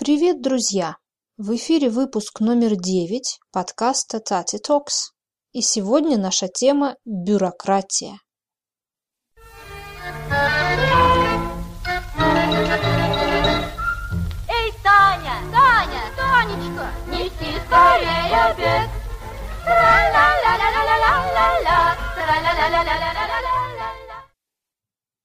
Привет, друзья! В эфире выпуск номер 9 подкаста Tati Talks, И сегодня наша тема – бюрократия. Эй, Таня! Таня! Танечка! Неси скорее обед!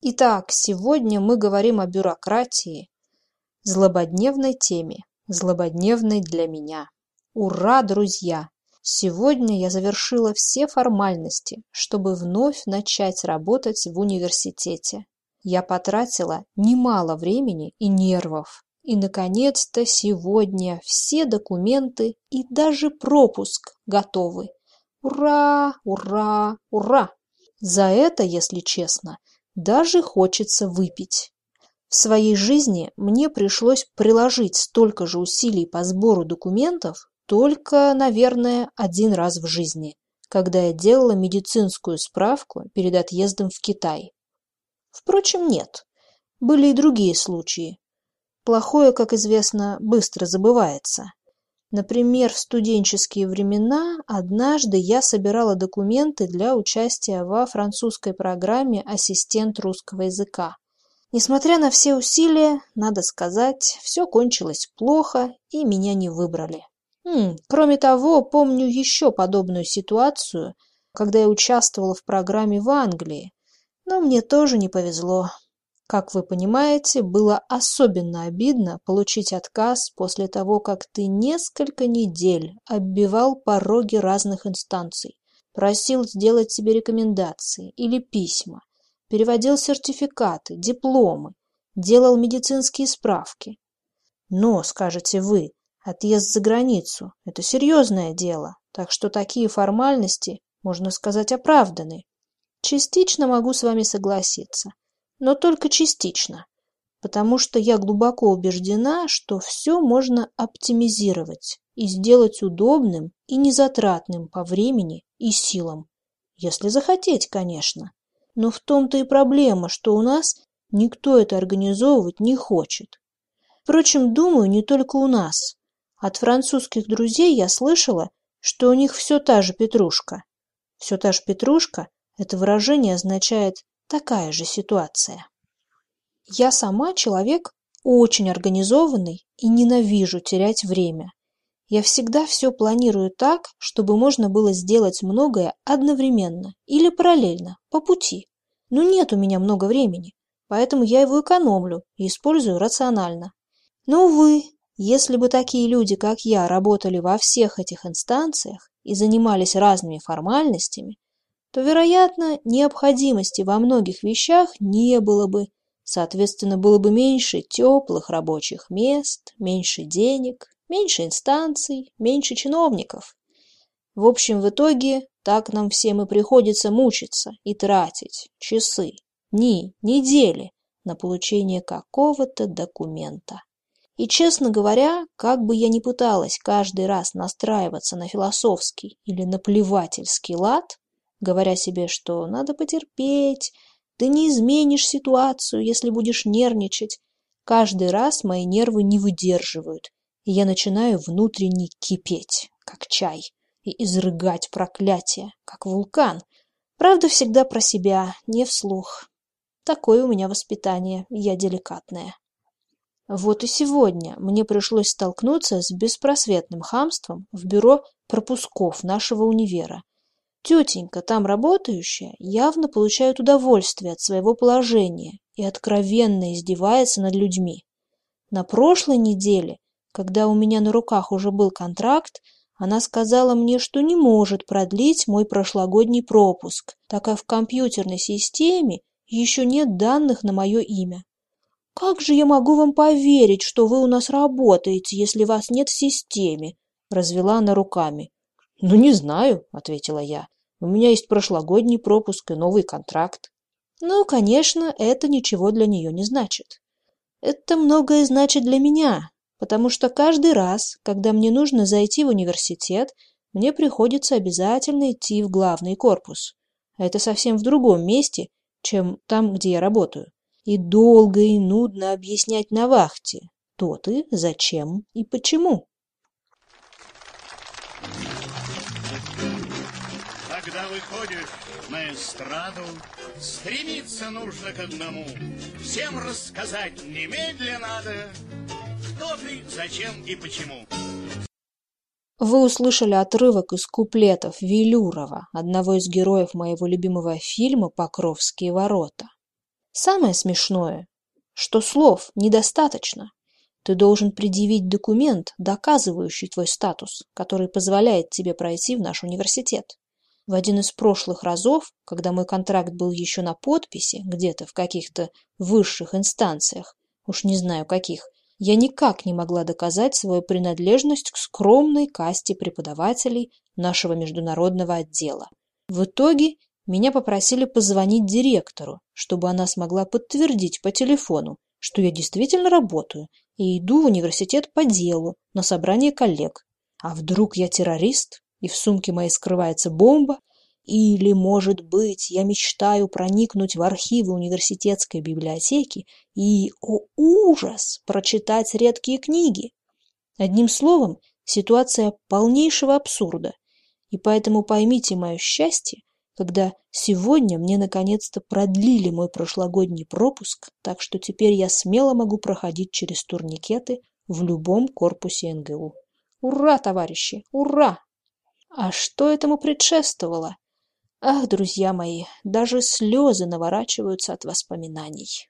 Итак, сегодня мы говорим о бюрократии, злободневной теме, злободневной для меня. Ура, друзья! Сегодня я завершила все формальности, чтобы вновь начать работать в университете. Я потратила немало времени и нервов. И, наконец-то, сегодня все документы и даже пропуск готовы. Ура! Ура! Ура! За это, если честно, даже хочется выпить. В своей жизни мне пришлось приложить столько же усилий по сбору документов только, наверное, один раз в жизни, когда я делала медицинскую справку перед отъездом в Китай. Впрочем, нет. Были и другие случаи. Плохое, как известно, быстро забывается. Например, в студенческие времена однажды я собирала документы для участия во французской программе «Ассистент русского языка». Несмотря на все усилия, надо сказать, все кончилось плохо и меня не выбрали. М, кроме того, помню еще подобную ситуацию, когда я участвовала в программе в Англии, но мне тоже не повезло. Как вы понимаете, было особенно обидно получить отказ после того, как ты несколько недель оббивал пороги разных инстанций, просил сделать тебе рекомендации или письма, переводил сертификаты, дипломы, делал медицинские справки. Но, скажете вы, отъезд за границу – это серьезное дело, так что такие формальности, можно сказать, оправданы. Частично могу с вами согласиться, но только частично, потому что я глубоко убеждена, что все можно оптимизировать и сделать удобным и незатратным по времени и силам, если захотеть, конечно. Но в том-то и проблема, что у нас никто это организовывать не хочет. Впрочем, думаю, не только у нас. От французских друзей я слышала, что у них все та же петрушка. Все та же петрушка – это выражение означает «такая же ситуация». Я сама человек очень организованный и ненавижу терять время. Я всегда все планирую так, чтобы можно было сделать многое одновременно или параллельно, по пути. Но нет у меня много времени, поэтому я его экономлю и использую рационально. Но, увы, если бы такие люди, как я, работали во всех этих инстанциях и занимались разными формальностями, то, вероятно, необходимости во многих вещах не было бы, соответственно, было бы меньше теплых рабочих мест, меньше денег, меньше инстанций, меньше чиновников. В общем, в итоге так нам всем и приходится мучиться и тратить часы, дни, недели на получение какого-то документа. И, честно говоря, как бы я ни пыталась каждый раз настраиваться на философский или наплевательский лад, говоря себе, что надо потерпеть, ты не изменишь ситуацию, если будешь нервничать, каждый раз мои нервы не выдерживают, я начинаю внутренне кипеть, как чай и изрыгать проклятие, как вулкан. Правда, всегда про себя, не вслух. Такое у меня воспитание, я деликатная. Вот и сегодня мне пришлось столкнуться с беспросветным хамством в бюро пропусков нашего универа. Тетенька, там работающая, явно получает удовольствие от своего положения и откровенно издевается над людьми. На прошлой неделе, когда у меня на руках уже был контракт, она сказала мне, что не может продлить мой прошлогодний пропуск, так как в компьютерной системе еще нет данных на мое имя. «Как же я могу вам поверить, что вы у нас работаете, если вас нет в системе?» — развела она руками. «Ну, не знаю», — ответила я. «У меня есть прошлогодний пропуск и новый контракт». Ну, конечно, это ничего для нее не значит. Это многое значит для меня, потому что каждый раз, когда мне нужно зайти в университет, мне приходится обязательно идти в главный корпус. А это совсем в другом месте, чем там, где я работаю. И долго и нудно объяснять на вахте, кто ты, зачем и почему. Когда выходишь на эстраду, стремиться нужно к одному. Всем рассказать немедля надо, кто ты, зачем и почему. Вы услышали отрывок из куплетов Велюрова, одного из героев моего любимого фильма «Покровские ворота». Самое смешное, что слов недостаточно. Ты должен предъявить документ, доказывающий твой статус, который позволяет тебе пройти в наш университет. В один из прошлых разов, когда мой контракт был еще на подписи, где-то в каких-то высших инстанциях, уж не знаю каких, я никак не могла доказать свою принадлежность к скромной касте преподавателей нашего международного отдела. В итоге меня попросили позвонить директору, чтобы она смогла подтвердить по телефону, что я действительно работаю и иду в университет по делу на собрание коллег. А вдруг я террорист, и в сумке моей скрывается бомба, или, может быть, я мечтаю проникнуть в архивы университетской библиотеки и, о ужас, прочитать редкие книги. Одним словом, ситуация полнейшего абсурда. И поэтому поймите мое счастье, когда сегодня мне наконец-то продлили мой прошлогодний пропуск, так что теперь я смело могу проходить через турникеты в любом корпусе НГУ. Ура, товарищи, ура! А что этому предшествовало? Ах, друзья мои, даже слезы наворачиваются от воспоминаний.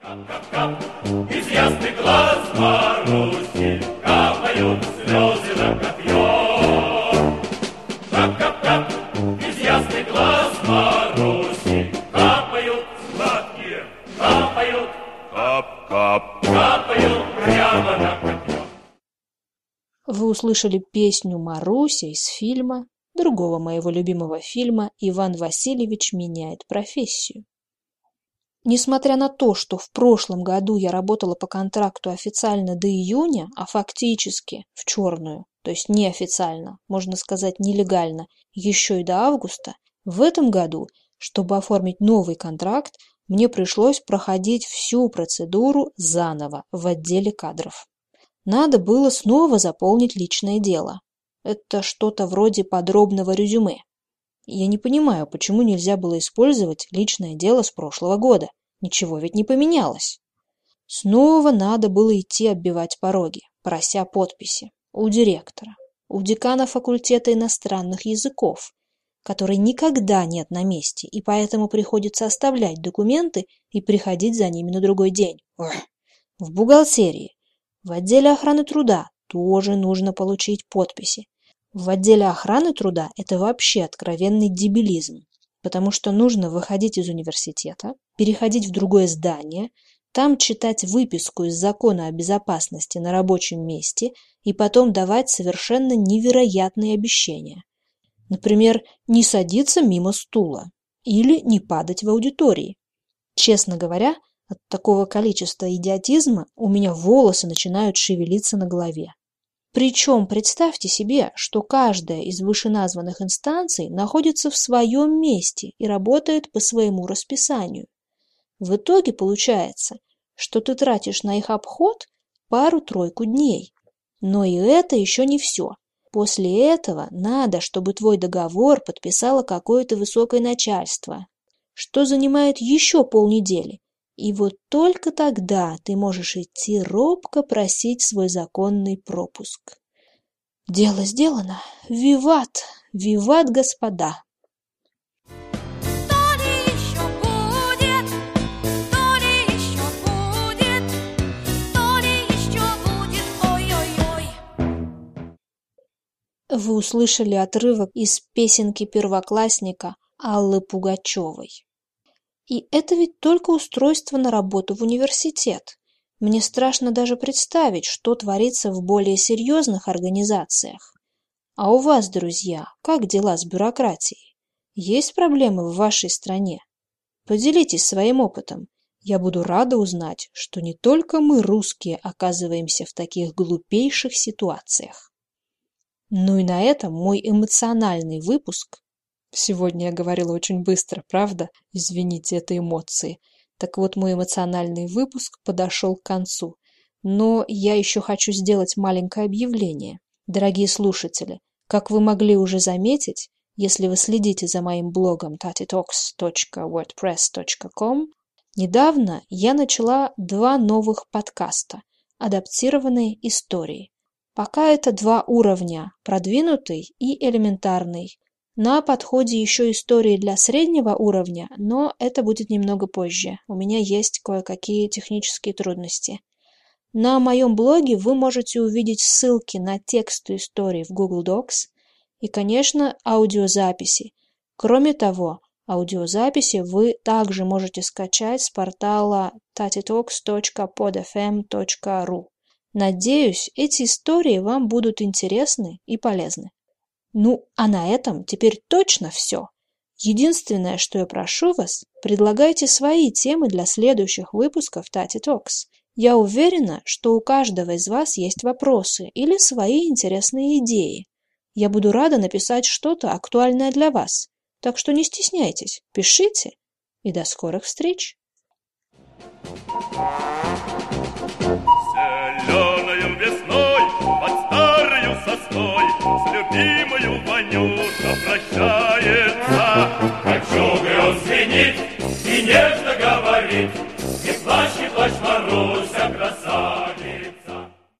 Из ясных глаз Маруси Капают слезы на копье. Кап-кап-кап, из ясных глаз Маруси Капают сладкие, капают Кап-кап, капают прямо на копье. Вы услышали песню «Маруся» из фильма другого моего любимого фильма «Иван Васильевич меняет профессию». Несмотря на то, что в прошлом году я работала по контракту официально до июня, а фактически в черную, то есть неофициально, можно сказать нелегально, еще и до августа, в этом году, чтобы оформить новый контракт, мне пришлось проходить всю процедуру заново в отделе кадров. Надо было снова заполнить личное дело. Это что-то вроде подробного резюме. Я не понимаю, почему нельзя было использовать личное дело с прошлого года. Ничего ведь не поменялось. Снова надо было идти оббивать пороги, прося подписи. У директора, у декана факультета иностранных языков, который никогда нет на месте, и поэтому приходится оставлять документы и приходить за ними на другой день. В бухгалтерии, в отделе охраны труда тоже нужно получить подписи. В отделе охраны труда это вообще откровенный дебилизм, потому что нужно выходить из университета, переходить в другое здание, там читать выписку из закона о безопасности на рабочем месте и потом давать совершенно невероятные обещания. Например, не садиться мимо стула или не падать в аудитории. Честно говоря, от такого количества идиотизма у меня волосы начинают шевелиться на голове. Причем представьте себе, что каждая из вышеназванных инстанций находится в своем месте и работает по своему расписанию. В итоге получается, что ты тратишь на их обход пару-тройку дней. Но и это еще не все. После этого надо, чтобы твой договор подписало какое-то высокое начальство, что занимает еще полнедели. И вот только тогда ты можешь идти робко просить свой законный пропуск. Дело сделано. Виват! Виват, господа! Вы услышали отрывок из песенки первоклассника Аллы Пугачевой. И это ведь только устройство на работу в университет. Мне страшно даже представить, что творится в более серьезных организациях. А у вас, друзья, как дела с бюрократией? Есть проблемы в вашей стране? Поделитесь своим опытом. Я буду рада узнать, что не только мы, русские, оказываемся в таких глупейших ситуациях. Ну и на этом мой эмоциональный выпуск Сегодня я говорила очень быстро, правда? Извините, это эмоции. Так вот, мой эмоциональный выпуск подошел к концу. Но я еще хочу сделать маленькое объявление. Дорогие слушатели, как вы могли уже заметить, если вы следите за моим блогом tatitalks.wordpress.com, недавно я начала два новых подкаста «Адаптированные истории». Пока это два уровня – продвинутый и элементарный. На подходе еще истории для среднего уровня, но это будет немного позже. У меня есть кое-какие технические трудности. На моем блоге вы можете увидеть ссылки на тексты историй в Google Docs и, конечно, аудиозаписи. Кроме того, аудиозаписи вы также можете скачать с портала tatitalks.podfm.ru. Надеюсь, эти истории вам будут интересны и полезны. Ну, а на этом теперь точно все. Единственное, что я прошу вас, предлагайте свои темы для следующих выпусков Tati Talks. Я уверена, что у каждого из вас есть вопросы или свои интересные идеи. Я буду рада написать что-то актуальное для вас. Так что не стесняйтесь, пишите. И до скорых встреч! Все с любимою Ванюша прощается. А Кольчугой он звенит и нежно говорит, и плачь, не плачь, Маруся, красавица.